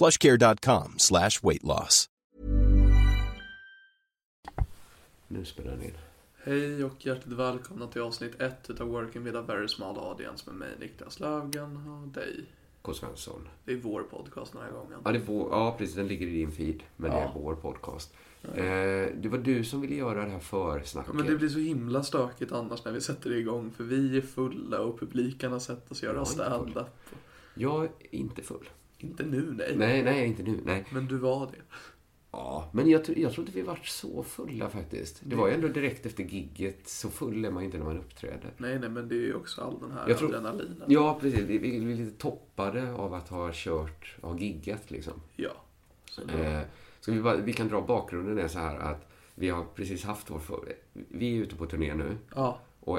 plushcare.com slash weight loss. Nu spelar den in. Hej och hjärtligt välkomna till avsnitt 1 utav Working with a very small audience med mig Niklas Löfgren och dig. K. Svensson. Det är vår podcast den här gången. Ja, det är vår, ja, precis. Den ligger i din feed. Men det är Ja. vår podcast. Eh, det var du som ville göra det här försnacket. Men det blir så himla stökigt annars när vi sätter igång för vi är fulla och publiken har sett oss göra stand-up. Jag är inte full. Inte nu, nej. Nej, nej, inte nu. Nej. Men du var det. Ja, men jag, jag tror inte vi varit så fulla faktiskt. Det var ju ändå direkt efter gigget. Så full är man inte när man uppträder. Nej, nej, men det är ju också all den här Jag tror- adrenalinen. Ja, precis. Vi vi är lite toppade av att ha kört, ha giggat liksom. Ja. Så då, Eh, så vi, bara, vi kan dra bakgrunden är så här att vi har precis haft vår... För, vi är ute på turné nu. ja, Och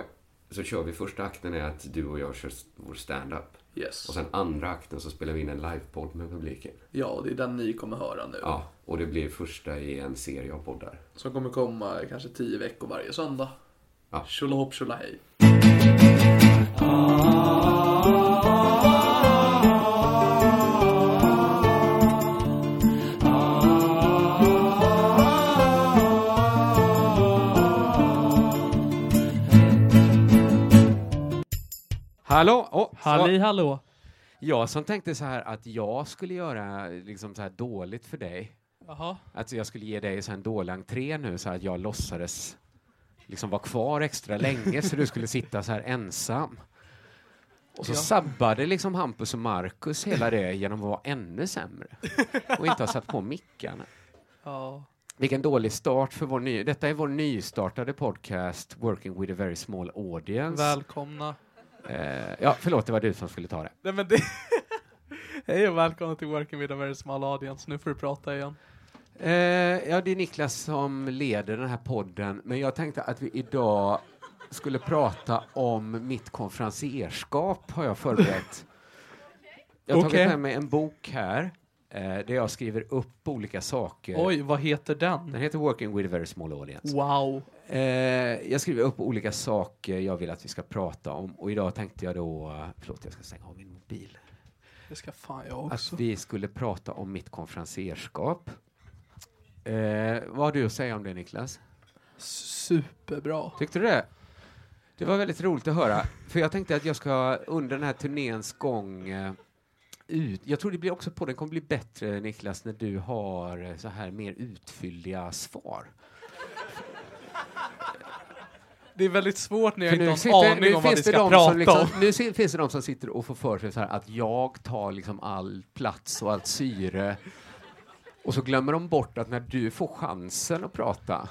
så kör vi första akten är att du och jag kör vår stand-up. Yes. Och sen andra akten så spelar vi in en livepodd med publiken. Ja, och det är den ni kommer höra nu. Ja, och det blir första i en serie av poddar. Som kommer komma kanske tio veckor varje söndag. Ja. Tjolahopp tjolahej. Hallå! Oh, Halli hallå! Jag som tänkte så här att jag skulle göra liksom så här dåligt för dig. Jaha. Att jag skulle ge dig så en dålig entré nu så att jag låtsades liksom vara kvar extra länge så du skulle sitta så här ensam. Och så Ja. sabbade liksom Hampus och Marcus hela det genom att vara ännu sämre och inte ha satt på mickarna. Ja. Vilken dålig start för vår ny... Detta är vår nystartade podcast Working with a very small audience. Välkomna. Eh, ja, förlåt, det var du som skulle ta det. Nej men det... Hej och välkomna till Working with a very small audience. Nu får du prata igen. Eh, ja, det är Niklas som leder den här podden, men jag tänkte att vi idag skulle prata om mitt konferencierskap, har jag förberett. Jag har Okej. tagit med mig en bok här, eh, där jag skriver upp olika saker. Oj, vad heter den? Den heter Working with a very small audience. Wow. Eh, jag skriver upp olika saker jag vill att vi ska prata om, och idag tänkte jag då, förlåt jag ska stänga av min mobil, Det ska fan jag att också. vi skulle prata om mitt konferencierskap. Eh, vad har du att säga om det, Niklas? Superbra. Tyckte du det? Det var väldigt roligt att höra, för jag tänkte att jag ska under den här turnéns gång eh, ut, jag tror det blir också på den kommer bli bättre Niklas när du har eh, så här mer utfylliga svar. Det är väldigt svårt när jag inte har sitter- aning om vad vi ska de prata som liksom, om. Nu finns det de som sitter och får för sig så här att jag tar liksom all plats och allt syre och så glömmer de bort att när du får chansen att prata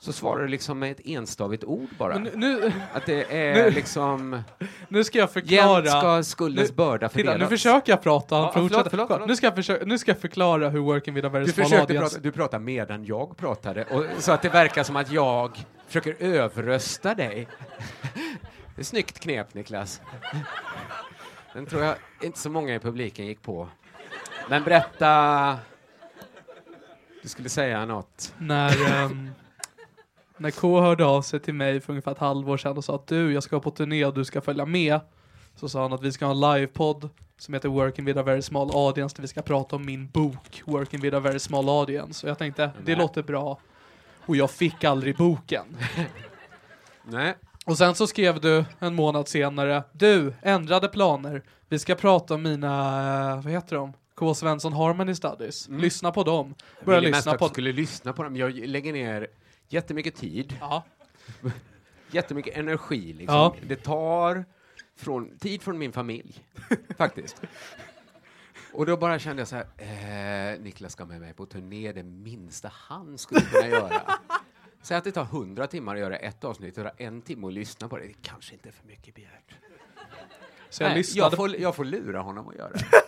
så svarar du liksom med ett enstavigt ord bara. Nu, nu, Att det är Nu- liksom... nu ska jag förklara. Jämt ska skuldens Nu- börda Titta, fördelas. nu försöker jag prata. Ja, förlåt, förlåt, förlåt. Nu, ska jag försöka, nu ska jag förklara hur Working with a very Du small audience... prata, du pratade medan jag pratade, och, så att det verkar som att jag försöker överrösta dig. Det är snyggt knep, Niklas. Den tror jag inte så många i publiken gick på. Men berätta... Du skulle säga något. När, ehm, när K hörde av sig till mig för ungefär ett halvår sedan och sa att du, jag ska på turné och du ska följa med. Så sa han att vi ska ha en livepodd som heter Working with a very small audience där vi ska prata om min bok Working with a very small audience. Och jag tänkte, det låter bra. Och jag fick aldrig boken. Nej. Och sen så skrev du en månad senare, du, ändrade planer. Vi ska prata om mina, eh, vad heter de? K. Svensson Harmony Studies. Mm. Lyssna på dem. Jag Börja lyssna på du skulle lyssna på dem. Jag lägger ner jättemycket tid, Ja. jättemycket energi. Liksom. Ja. Det tar från, tid från min familj, faktiskt. Och då bara kände jag så här, eh, Niklas ska med mig på turné, det minsta han skulle kunna göra. Säg att det tar hundra timmar att göra ett avsnitt och det tar en timme att lyssna på det. Det kanske inte är för mycket begärt. Så jag Nej, lyssnade jag, får, jag får lura honom att göra det.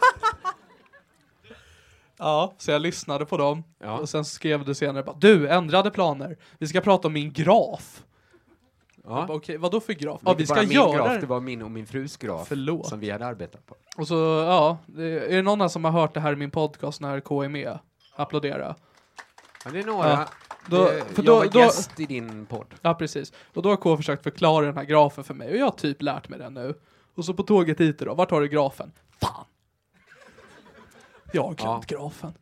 Ja, så jag lyssnade på dem. Ja. Och sen skrev du senare bara, du, ändrade planer. Vi ska prata om min graf. Jag Ja. Okej, vad då för graf? Ja, vi ska göra graf, det. var min och min frus graf Förlåt. som vi hade arbetat på. Och så, ja, är det någon som har hört det här i min podcast när K är med? Applådera. Ja, det är några. Ja. Då- för jag då- var då- gäst i din podd. Ja, precis. Och då har K försökt förklara den här grafen för mig och jag har typ lärt mig den nu. Och så på tåget hit idag, vart har du grafen? Fan! Jag har glömt grafen.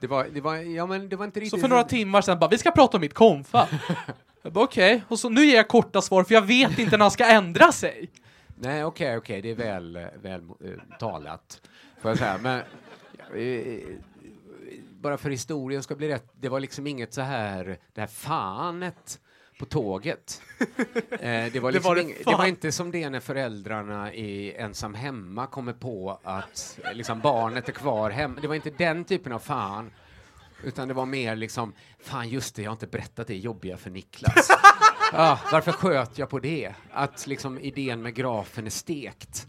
Det var, det var, ja men det var inte Så riktigt... för några timmar sedan bara, vi ska prata om mitt konfa. Jag bara okej, och så nu ger jag korta svar för jag vet inte när han ska ändra sig. Nej, okej, okej, det är väl, eh, väl eh, talat, får jag säga. Men eh, bara för historien ska bli rätt, det var liksom inget så här, det här fanet på tåget. Eh, det, var Det liksom var det ing- det fan. var inte som det när föräldrarna i Ensam hemma kommer på att eh, liksom, barnet är kvar hemma. Det var inte den typen av fan. Utan det var mer liksom, fan just det, jag har inte berättat det jobbiga för Niklas. ah, varför sköt jag på det? Att liksom idén med grafen är stekt.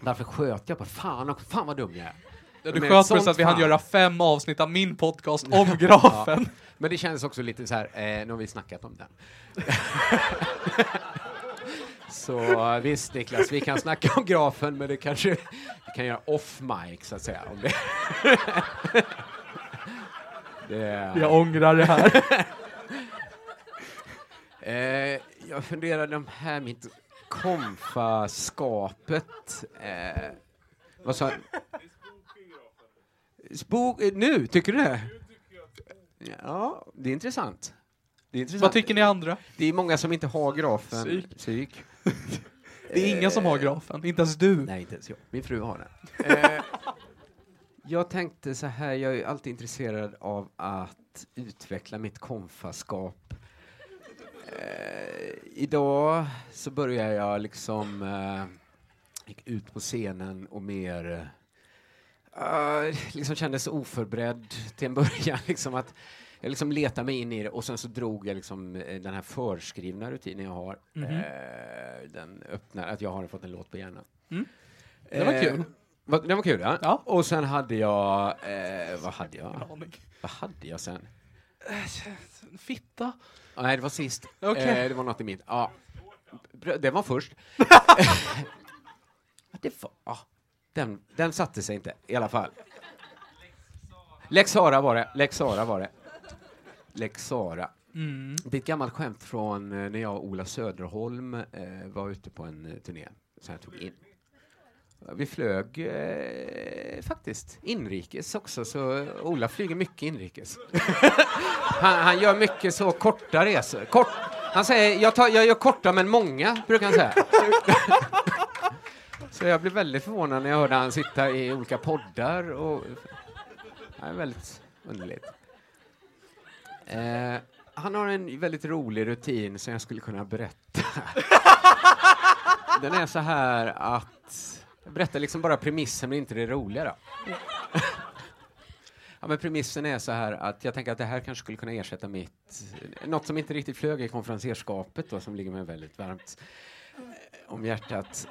Varför sköt jag på fan också? Fan vad dum jag är. Du Men sköt på så att vi hann göra fem avsnitt av min podcast om grafen. Men det kändes också lite så här, eh, nu har vi snackat om den. så visst Niklas, vi kan snacka om grafen, men det kanske vi kan göra off mic så att säga. Om det. det Jag ångrar det här. Eh, jag funderade om här mitt komfaskapet. Eh, vad sa Spok, eh, nu, tycker du det? Ja, det är intressant. Det är intressant. Vad tycker ni andra? Det är många som inte har grafen. Psyk. Psyk. Det är ingen som har grafen, inte ens du. Nej, inte ens jag. Min fru har den. Eh, jag tänkte så här, jag är alltid intresserad av att utveckla mitt konfaskap. Eh, idag så börjar jag liksom, eh, gick ut på scenen och mer eh, liksom kändes oförberedd till en början. Liksom att jag liksom letade mig in i det och sen så drog jag liksom eh, den här förskrivna rutinen jag har. Mhm. Eh, den öppnar, att jag har fått en låt på hjärnan. Mm. Det var kul. vad- Den var kul, ja. Ja. Och sen hade jag, eh, vad hade jag? Vad hade jag sen? Fitta. Ah, Nej, det var sist. Eh, det var något i mitt. Ja. Det var först. det var... ja. Den, den satte sig inte, i alla fall. Lex Sara var det. Lex Sara var det. Lex Sara. Mm. Det är ett gammalt skämt från eh, när jag och Ola Söderholm eh, var ute på en eh, turné som jag tog in. Vi flög eh, faktiskt inrikes också, så Ola flyger mycket inrikes. han, han gör mycket så korta resor. Kort, han säger, jag, tar, jag gör korta men många, brukar han säga. så jag blev väldigt förvånad när jag hörde han sitta i olika poddar och... Det är väldigt underligt. Eh, han har en väldigt rolig rutin som jag skulle kunna berätta. Den är så här att... Jag berättar liksom bara premissen men inte det roliga då. Ja, men premissen är så här att jag tänker att det här kanske skulle kunna ersätta mitt, något som inte riktigt flög i konferenserskapet då, som ligger mig väldigt varmt eh, om hjärtat.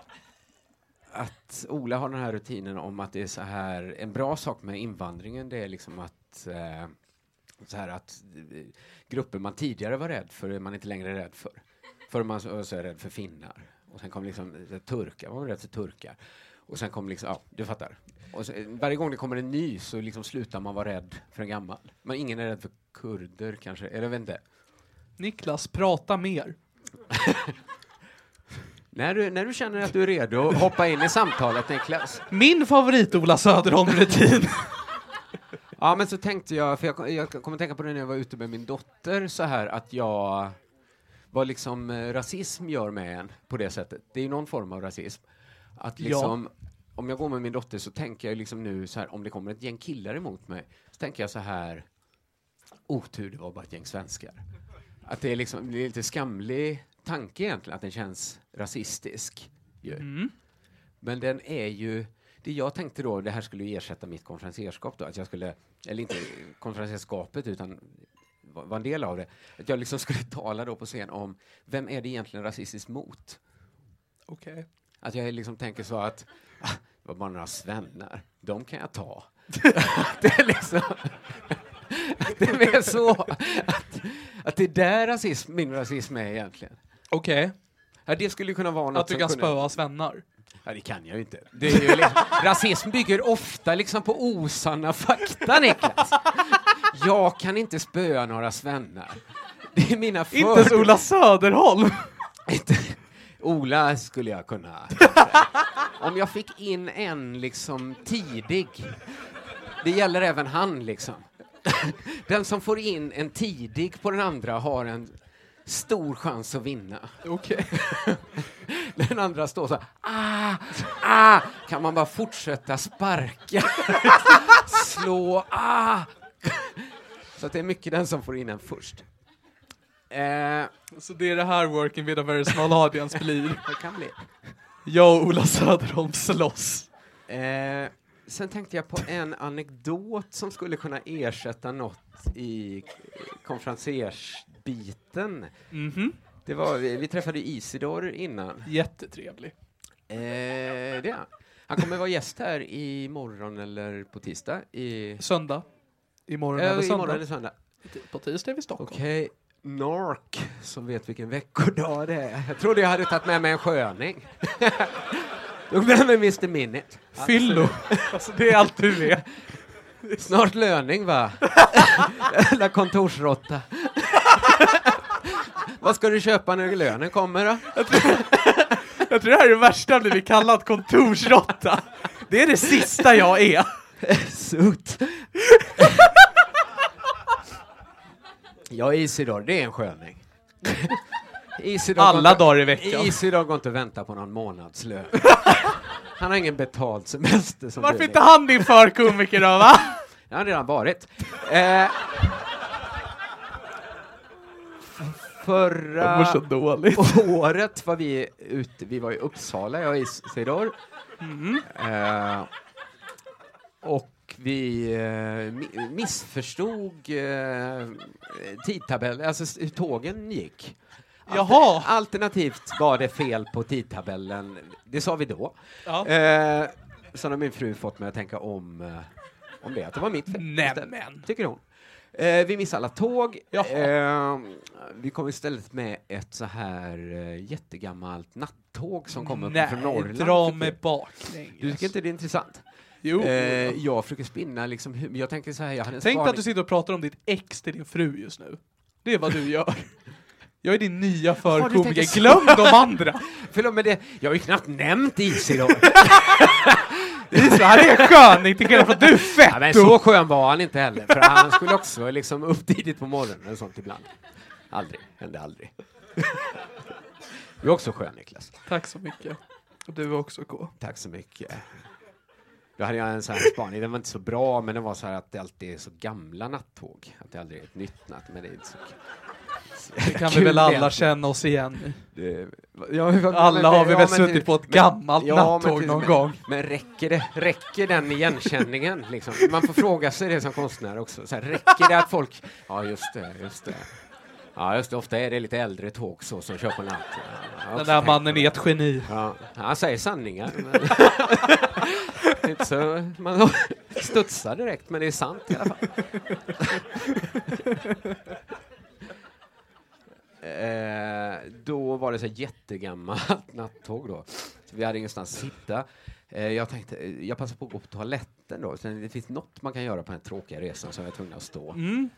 Att Ola har den här rutinen om att det är så här, en bra sak med invandringen det är liksom att eh, så här att eh, grupper man tidigare var rädd för är man inte längre rädd för. Förr man så, så är rädd för finnar och sen kom liksom eh, turkar, man var rädd för turkar. Och sen kom liksom, ja, du fattar. Och så, varje gång det kommer en ny så liksom slutar man vara rädd för en gammal. Men ingen är rädd för kurder kanske, eller vet inte. Niklas, prata mer. När du, när du känner att du är redo, hoppa in i samtalet Niklas. Min favorit Ola Söderholm-rutin. Ja, men så tänkte jag, för jag, jag kommer tänka på det när jag var ute med min dotter, så här att jag, vad liksom eh, rasism gör med en på det sättet. Det är ju någon form av rasism. Att liksom, om jag går med min dotter så tänker jag liksom nu så här, om det kommer ett gäng killar emot mig, så tänker jag så här, otur, det var bara ett gäng svenskar. Att det är liksom, det är lite skamlig tanke egentligen, att den känns rasistisk. Ju. Men den är ju, det jag tänkte då, det här skulle ju ersätta mitt konferenserskap då, att jag skulle, eller inte konferenserskapet utan var var en del av det, att jag liksom skulle tala då på scen om vem är det egentligen rasistiskt mot? Okej. Att jag liksom tänker så att ah, det var bara några svennar, de kan jag ta. det är liksom... att det är mer så att, att det är där rasism, min rasism är egentligen. Okej. Ja, det skulle kunna vara något Att du kan kunde- spöa svennar. Ja, det kan jag ju inte. Det är ju liksom, rasism bygger ofta liksom på osanna fakta, Niklas. Jag kan inte spöa några svennar. Det är mina Inte ens fördomar. Ola Söderholm! Inte. Ola skulle jag kunna. Om jag fick in en liksom tidig. Det gäller även han liksom. Den som får in en tidig på den andra har en stor chans att vinna. Okej. Den andra står så här, ah, ah, kan man bara fortsätta sparka, slå, ah. Så det är mycket den som får in en först. Eh, Så det är det här Working with a very small audience blir. det kan bli. Jag och Ola Söderholm slåss. Eh, sen tänkte jag på en anekdot som skulle kunna ersätta något i konferensersbiten. Mhm. Det var, vi, vi träffade Isidor innan. Jättetrevlig. Eh, det är han. Han kommer vara gäst här imorgon eller på tisdag. I, Söndag. Imorgon eller söndag. imorgon eller söndag. På tisdag är vi i Stockholm. Okej, Nark, som vet vilken veckodag det är. Jag trodde jag hade tagit med mig en sköning. Tog med mig Mr Minute. Fyllo. alltså, det är allt du är. Snart löning va? Jävla kontorsråtta. Vad ska du köpa när lönen kommer då? Jag tror det här är det värsta, blir kallad kontorsråtta. Det är det sista jag är. Sot. Ja, Isidor, det är en sköning. Isidor går Alla inte- dagar i veckan. Isidor går inte att vänta på någon månadslön. Han har ingen betald semester som Varför du, inte han din förkomiker då va? Det har redan varit. Eh, förra året var vi ute, vi var i Uppsala, jag och Isidor. Eh, och vi eh, mi- missförstod eh, tidtabellen, alltså hur tågen gick. Jaha. Alternativt var det fel på tidtabellen, det sa vi då. Ja. Eh, sen har min fru fått mig att tänka om, eh, om det, att det var mitt fel. Nämen. Tycker hon. Eh, vi missade alla tåg. Eh, vi kom istället med ett så här eh, jättegammalt nattåg som kommer Nej, från Norrland. dra mig baklänges. Du tycker inte det är intressant? Jo. Eh, jag försöker spinna liksom, hur- jag tänker så här, jag hade en Tänk dig spaning. att du sitter och pratar om ditt ex till din fru just nu. Det är vad du gör. Jag är din nya förkomiker. så. Glöm de andra! Förlåt, men det, jag har ju knappt nämnt Isidor. Isa, han är sköning till skillnad från du ja, men så skön var han inte heller, för han skulle också liksom upp tidigt på morgonen och sånt ibland. Aldrig, hände aldrig. Du är också skön, Niklas. Tack så mycket. Och du är också K. Tack så mycket. Då hade jag en sån här spaning, den var inte så bra, men den var så här att det alltid är så gamla nattåg. Att det aldrig är ett nytt natt, men det är inte så kul. Det kan vi väl alla känna oss igen i. Alla har vi väl suttit på ett gammalt nattåg till- någon gång. Men räcker det? Räcker den igenkänningen? Liksom? Man får fråga sig det som konstnär också. Så här, räcker det att folk... Ja, just det, just det. Ja, just det. Ofta är det lite äldre tåg så som kör på natten. Den där mannen är ett geni. Ja, han säger sanningar. Men inte så, man studsar direkt, men det är sant i alla fall. Eh, då var det så jättegammalt nattåg då. Så vi hade ingenstans att sitta. Eh, jag tänkte, eh, jag passar på att gå på toaletten då. Sen det finns något man kan göra på den tråkiga resan så jag var tvungen att stå. Mm.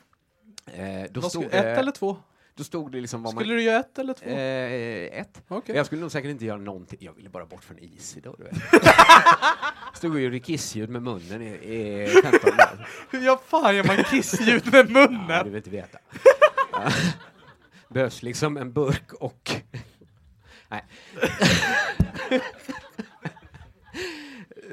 Eh, då, stod skulle, ett eller två? då stod det liksom vad Skulle man... du göra ett eller två? Eh, ett. Okej. Jag skulle nog säkert inte göra någonting. Jag ville bara bort från is idag, du vet. Stod och gjorde kissljud med munnen i, i 15 år. Hur ja, fan gör man kissljud med Ja, munnen? du vill inte veta. Behövs liksom en burk och... Nej.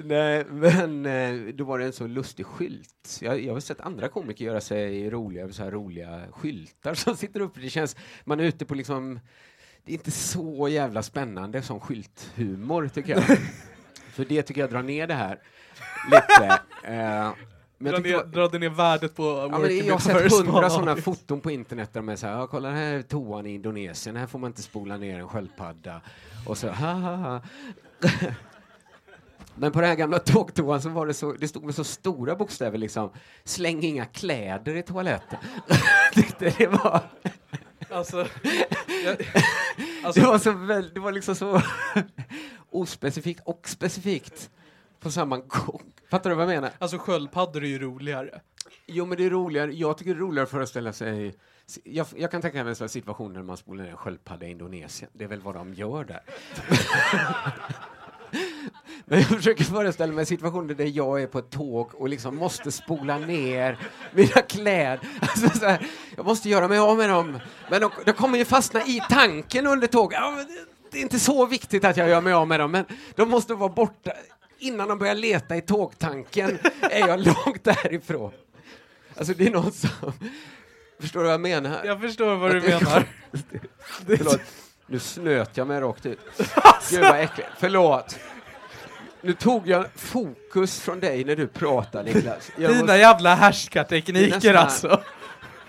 Nej, men eh, då var det en så lustig skylt. Jag, jag har sett andra komiker göra sig roliga, så här roliga skyltar som sitter uppe. Det känns, man är ute på liksom, det är inte så jävla spännande som skylthumor tycker jag. För det tycker jag drar ner det här lite. Eh, men Dra jag tyckte ner, det dra ner värdet på Ja, men jag har sett hundra sådana foton på internet där de är så här, kolla den här är toan i Indonesien, här får man inte spola ner en sköldpadda. Och så, ha, ha, ha. Men på den här gamla tågtoan så var det så, det stod med så stora bokstäver liksom, släng inga kläder i toaletten. Tyckte det var, Alltså, jag, alltså, det var så väl, det var liksom så ospecifikt och specifikt på samma gång. Fattar du vad jag menar? alltså sköldpaddor är ju roligare. Jo, men det är roligare. Jag tycker det är roligare att föreställa sig... Jag, jag kan tänka mig en sån situation när man spolar ner en sköldpadda i Indonesien. Det är väl vad de gör där. Men jag försöker föreställa mig situationer där jag är på ett tåg och liksom måste spola ner mina kläder. Alltså så här, jag måste göra mig av med dem. Men de, de kommer ju fastna i tanken under tåget. Ja, det är inte så viktigt att jag gör mig av med dem, men de måste vara borta. Innan de börjar leta i tågtanken är jag långt därifrån. Alltså det är någon som... Förstår du vad jag menar? Jag förstår vad du Att menar. Förlåt. Nu snöt jag mig rakt ut. Gud vad äckligt. Förlåt. Nu tog jag fokus från dig när du pratade Niklas. Jag Dina måste- jävla härskartekniker alltså.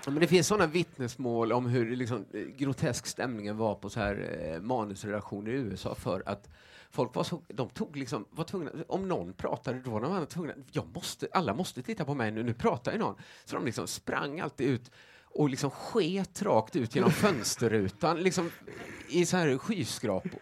Ja, Men det finns sådana vittnesmål om hur liksom, eh, grotesk stämningen var på så här eh, manusredaktioner i USA för att folk var så, de tog liksom, var tvungna, om någon pratade då var de andra tvungna, jag måste, alla måste titta på mig nu, nu pratar ju någon. Så de liksom sprang alltid ut och liksom sket rakt ut genom fönsterrutan, liksom i så här skyskrapor.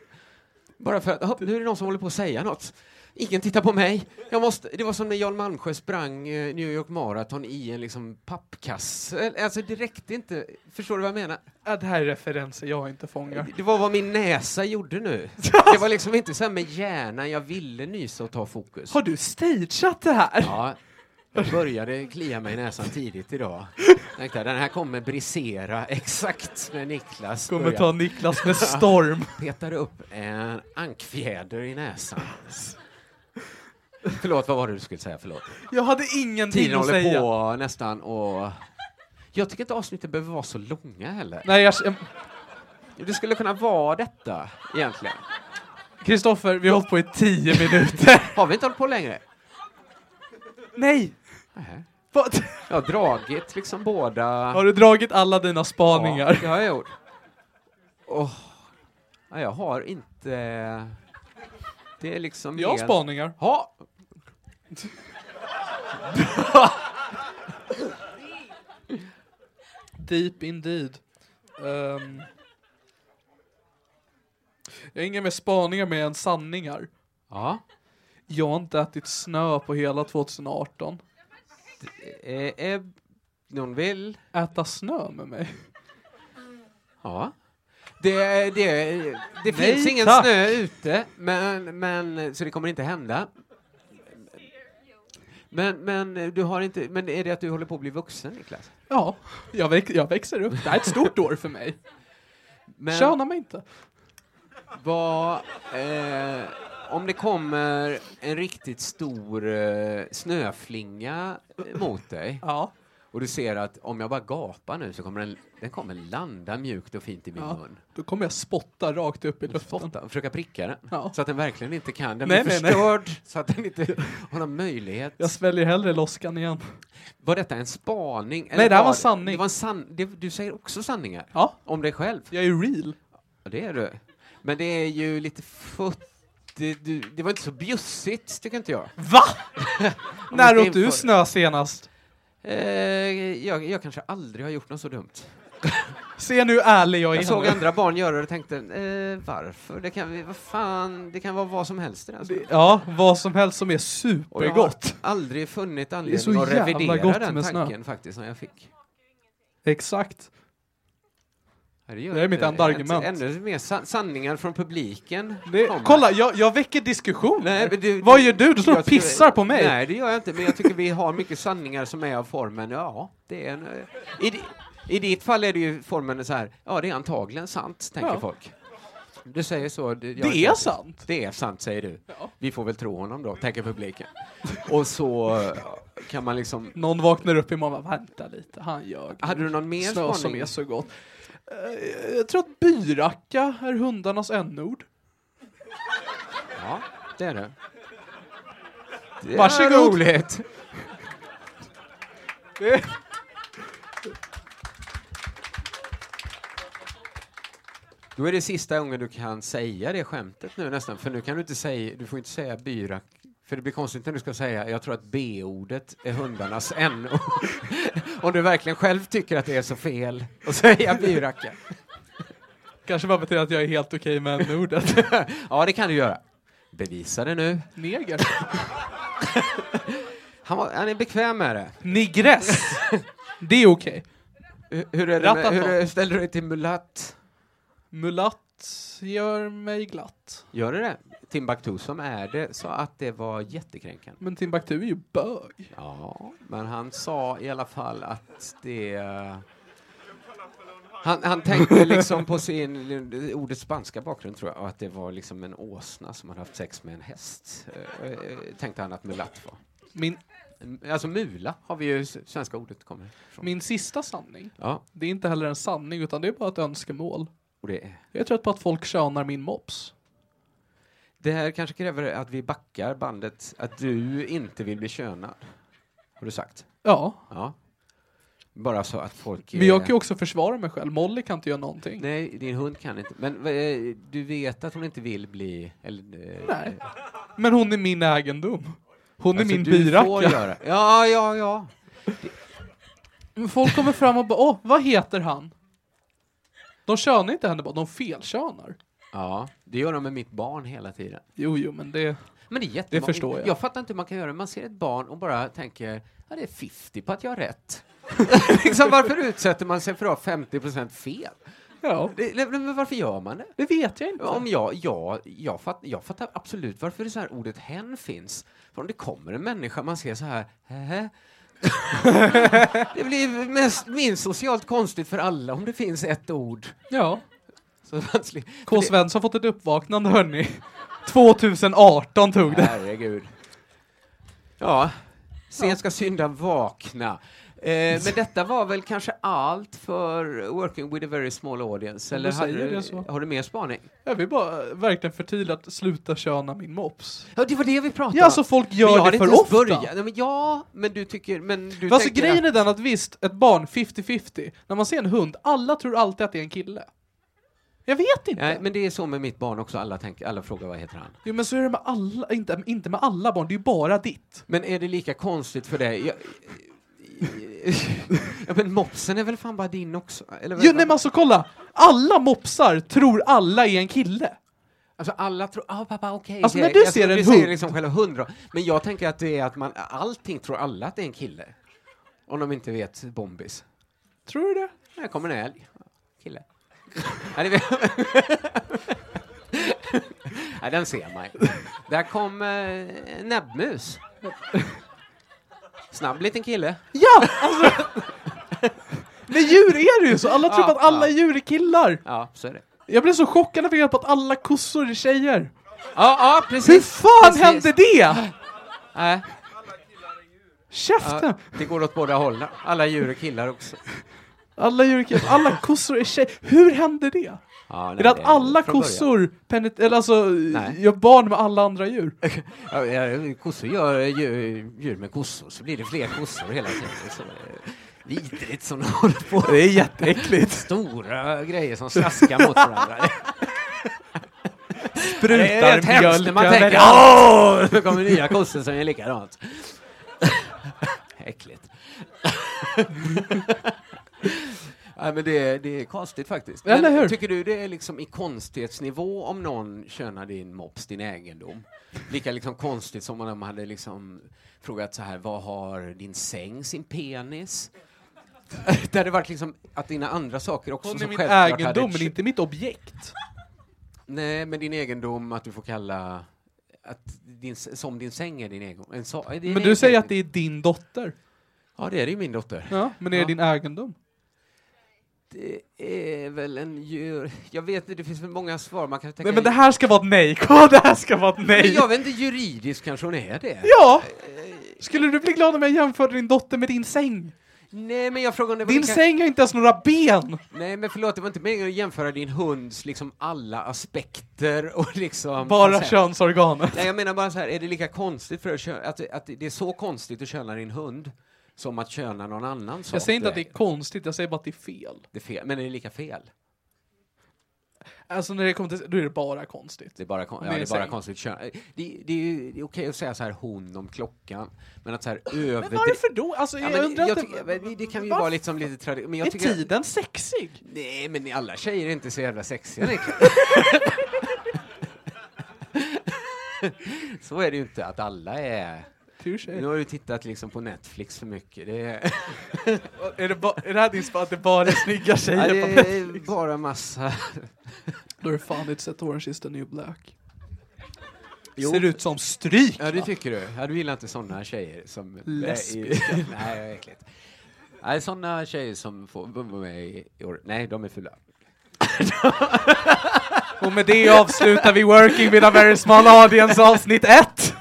Bara för att, "Hopp, nu är det någon som håller på att säga något. Ingen tittar på mig. Jag måste, det var som när Jan Malmsjö sprang eh, New York Marathon i en liksom pappkasse. Alltså det räckte inte. Förstår du vad jag menar? Ja, det här är referenser jag inte fångar. Det var vad min näsa gjorde nu. Det var liksom inte så här med hjärnan jag ville nysa och ta fokus. Har du stageat det här? Ja, jag började klia mig i näsan tidigt idag. Tänkte den här kommer brisera exakt när Niklas Kommer börjar. ta Niklas med storm. petade upp en ankfjäder i näsan. Förlåt, vad var det du skulle säga? Förlåt. Jag hade ingenting Tiden att håller säga. på nästan och... Jag tycker inte avsnitten behöver vara så långa heller. Nej, jag... Det skulle kunna vara detta, egentligen. Kristoffer, vi har hållit på i tio minuter. Har vi inte hållit på längre? Nej! Nej. Vad? Jag har dragit liksom båda... Har du dragit alla dina spaningar? Ja, det har jag gjort. Ja, jag har inte... Det är liksom... Jag har helt- spaningar. Ja. Deep indeed. Ehm, jag har inga mer spaningar med än sanningar. Ja. Jag har inte ätit snö på hela 2018. Eh, eh, någon vill? Äta snö med mig? Ja. Det, det, det finns ingen tack. snö ute, men, men, så det kommer inte hända. Men, men, du har inte, men är det att du håller på att bli vuxen, Niklas? Ja, jag, väx, jag växer upp. Det här är ett stort år för mig. Men Köna mig inte. vad, eh, om det kommer en riktigt stor eh, snöflinga mot dig Ja. Och du ser att om jag bara gapar nu så kommer den, den kommer landa mjukt och fint i min Ja. mun. Då kommer jag spotta rakt upp i luften. Spotta och försöka pricka den. Ja. Så att den verkligen inte kan. Den Nej, blir nej, nej. förstörd så att den inte har någon möjlighet. Jag sväljer hellre loskan igen. Var detta en spaning? Nej, det här var var sanning. Det var en san, det, du säger också sanningar. Ja, Om dig själv. jag är ju real. Ja, det är du. Men det är ju lite futt... Det, du, det var inte så bjussigt, tycker inte jag. Va? När åt du snö senast? Eh, jag, jag kanske aldrig har gjort något så dumt. Se nu ärlig jag är. Jag såg andra barn göra det och tänkte, eh, varför? Det kan, vi- vad fan, det kan vara vad som helst i den Det-. Ja, vad som helst som är Och jag har supergott. aldrig funnit anledning att revidera den med snö. tanken faktiskt som jag fick. Exakt. Ja, gör Det är mitt enda argument. Ännu mer sa- sanningar från publiken. Det, kolla, jag, jag väcker diskussion. Nej, du- Vad gör du? Du står och pissar på mig. Nej, det gör jag inte, men jag tycker vi har mycket sanningar som är av formen, ja, det är en... eh, I, I ditt fall är det ju formen så här, ja, det är antagligen sant, tänker Ja. folk. Du säger så. Det, Det är sant. Det är sant, säger du. Ja. Vi får väl tro honom då, tänker publiken. Och så eh, kan man liksom... Någon vaknar upp imorgon och bara, vänta lite, han ljög. Hade du någon mer Snö som spaning? är så gott. Eh, Jag tror att byracka är hundarnas n-ord. Ja, det är det. det Varsågod. Är roligt. Då är det sista gången du kan säga det skämtet nu nästan, för nu kan du inte säga, du får inte säga byrack, för det blir konstigt när du ska säga, jag tror att B-ordet är hundarnas N-ord. Om du verkligen själv tycker att det är så fel att säga byracka. Kanske bara betyder att jag är helt okej med n-ordet. Ja, det kan du göra. Bevisa det nu. Neger. Han, var, han är bekväm med det. Nigress. Det är okej. Hur, hur, är det med, hur ställer du dig till mulatt? Mulatt gör mig glatt. Gör det det? Timbuktu som är det, så att det var jättekränkande. Men Timbuktu är ju bög. Ja, men han sa i alla fall att det... Han, han tänkte liksom på sin, ordets spanska bakgrund tror jag, och att det var liksom en åsna som hade haft sex med en häst. Eh, eh, tänkte han att mulatt var. Min, Alltså mula har vi ju, svenska ordet kommer ifrån. min sista sanning, Ja, det är inte heller en sanning utan det är bara ett önskemål. och det är... Jag är trött på att folk könar min mops. Det här kanske kräver att vi backar bandet, att du inte vill bli könad. Har du sagt? Ja, Ja. Bara så att folk... men jag kan ju också försvara mig själv. Molly kan inte göra någonting. Nej, din hund kan inte. Men eh, du vet att hon inte vill bli... Eller, eh, Nej. Men hon är min egendom. Hon är alltså, min du får byracka. göra. Ja, ja, ja. Men Folk kommer fram och bara åh, vad heter han? De könar inte henne bara, de felkönar. Ja, det gör de med mitt barn hela tiden. Jo, jo, men det... Men det är jättemånga. Det förstår jag. Jag fattar inte hur man kan göra det. Man ser ett barn och bara tänker, ja det är 50 på att jag har rätt. liksom, varför utsätter man sig för att ha 50% fel? Ja, Det, men varför gör man det? det vet jag inte. Om jag, jag, jag, fatt, jag fattar absolut varför det så här ordet hen finns. För om det kommer en människa, man ser så här, Hä? Det blir mest, minst socialt konstigt för alla om det finns ett ord. Ja. K. Svensson har fått ett uppvaknande, hörni. 2018 tog det. Herregud. Ja, sent ska syndan vakna. Eh, men detta var väl kanske allt för Working with a very small audience? Om Eller säger du, har du mer spaning? Jag vill bara verkligen förtydliga att sluta köna min mops. Ja, det var det vi pratade Ja, alltså folk gör det för ofta. börjat. Nej, men ja, men du tycker... Men du Alltså grejen att- är den att visst, ett barn 50-50. När man ser en hund, alla tror alltid att det är en kille. Jag vet inte. Nej, men det är så med mitt barn också. Alla, tänker, alla frågar vad heter han? Jo men så är det med alla, inte, inte med alla barn, det är ju bara ditt. Men är det lika konstigt för dig? Jag, ja, men mopsen är väl fan bara din också? Eller, Jo, nej men alltså kolla! Alla mopsar tror alla är en kille. Alltså alla tror, ah pappa okej. Alltså, det- när du jag ser en du hund- liksom själva hundra. Men jag tänker att det är att man, allting tror alla att det är en kille. Om de inte vet bombis. Tror du det? Här kommer en älg. Kille. Nej, den ser man. Där kom eh, näbbmus. Snabb liten kille. Ja! Alltså, med djur är det ju så, alla tror Ja, att alla ja. djur är killar. Ja, så är det. Jag blev så chockad när jag fick reda på att alla kossor är tjejer. Ja, ja precis. Hur fan Precis. hände det? Nej. Käften! Ja, det går åt båda hållen. Alla djur är killar också. Alla djur är alla kossor är tjejer. Hur hände det? Ja, Är nej, det att alla kossor penet- eller alltså, Nej. gör barn med alla andra djur? Ja, kossor gör djur, med kossor, så blir det fler kossor hela tiden. Så, vidrigt som de håller på. Det är jätteäckligt. Stora grejer som slaskar mot varandra. Sprutar Det är rätt hemskt när man mjölk tänker åh, nu kommer nya kossor som är likadant. Äckligt. Nej, men det, det är konstigt faktiskt. Men? Tycker du det är liksom i konstighetsnivå om någon könar din mops, din egendom? Lika liksom konstigt som om de hade liksom frågat så här, vad har din säng sin penis? Det hade varit liksom att dina andra saker också Hon är som min hade egendom, men inte mitt objekt. Nej, men din egendom, att du får kalla att din, som din säng är din egendom. En är din Men du säger att det är din dotter. Ja, det är det ju min dotter. Ja, men det är Ja. din egendom. Det är väl en djur... Jag vet inte, det finns väl många svar man kan tänka... Nej men det här ska vara ett nej, det här ska vara ett Men nej! jag vet inte, juridiskt kanske hon är det. Ja! Skulle du bli glad om jag jämförde din dotter med din säng? Nej, men jag frågar om det var Din lika- säng har inte ens några ben! Nej, men förlåt, det var inte meningen att jämföra din hunds liksom alla aspekter och liksom... Bara koncept. könsorganet. Nej, jag menar bara så här, är det lika konstigt för att, att det är så konstigt att köna din hund som att köna någon annan sak? Jag säger inte att det är konstigt, jag säger bara att det är fel. Det är fel, men är det lika fel? Alltså när det kommer till då är det bara konstigt. Det är bara, kon- ja, det är det är bara konstigt kön. Det, det är ju det är okej att säga så här hon om klockan, men att så här överdriva... Men varför då? Alltså Ja, jag undrar jag inte... det, det kan ju Varför? vara liksom lite tradition. Men jag är tycker... tiden sexig? Nej, men alla tjejer är inte så jävla sexiga. Så är det ju inte, att alla är... Touché. Nu har du tittat liksom på Netflix för mycket. Det är, Är det, ba- är det här din spå att det bara är snygga ja, tjejer på det Netflix? är bara massa... Då är det fan inte sett Orange is the new black. Jo. Ser ut som stryk! Ja, det tycker du? Ja, du gillar inte sådana tjejer som... Lesbiska. Nej, det är äckligt. Nej, sådana tjejer som får vara med i i år. Nej, de är fulla. Och med det avslutar vi Working with a very small audience avsnitt 1!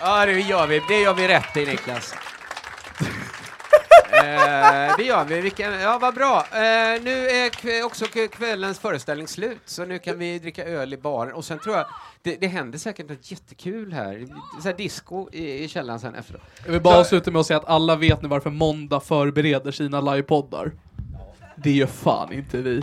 Ja, det gör vi. Det gör vi rätt i, Niklas. eh, det gör vi. Vilken, ja, vad bra. Eh, nu är kv- också kvällens föreställning slut, så nu kan vi dricka öl i baren. Och sen tror jag, det, det händer säkert något jättekul här. Så här disco i, i källaren sen efteråt. Jag vill bara avsluta med att säga att alla vet nu varför Måndag förbereder sina livepoddar. Det gör fan inte vi.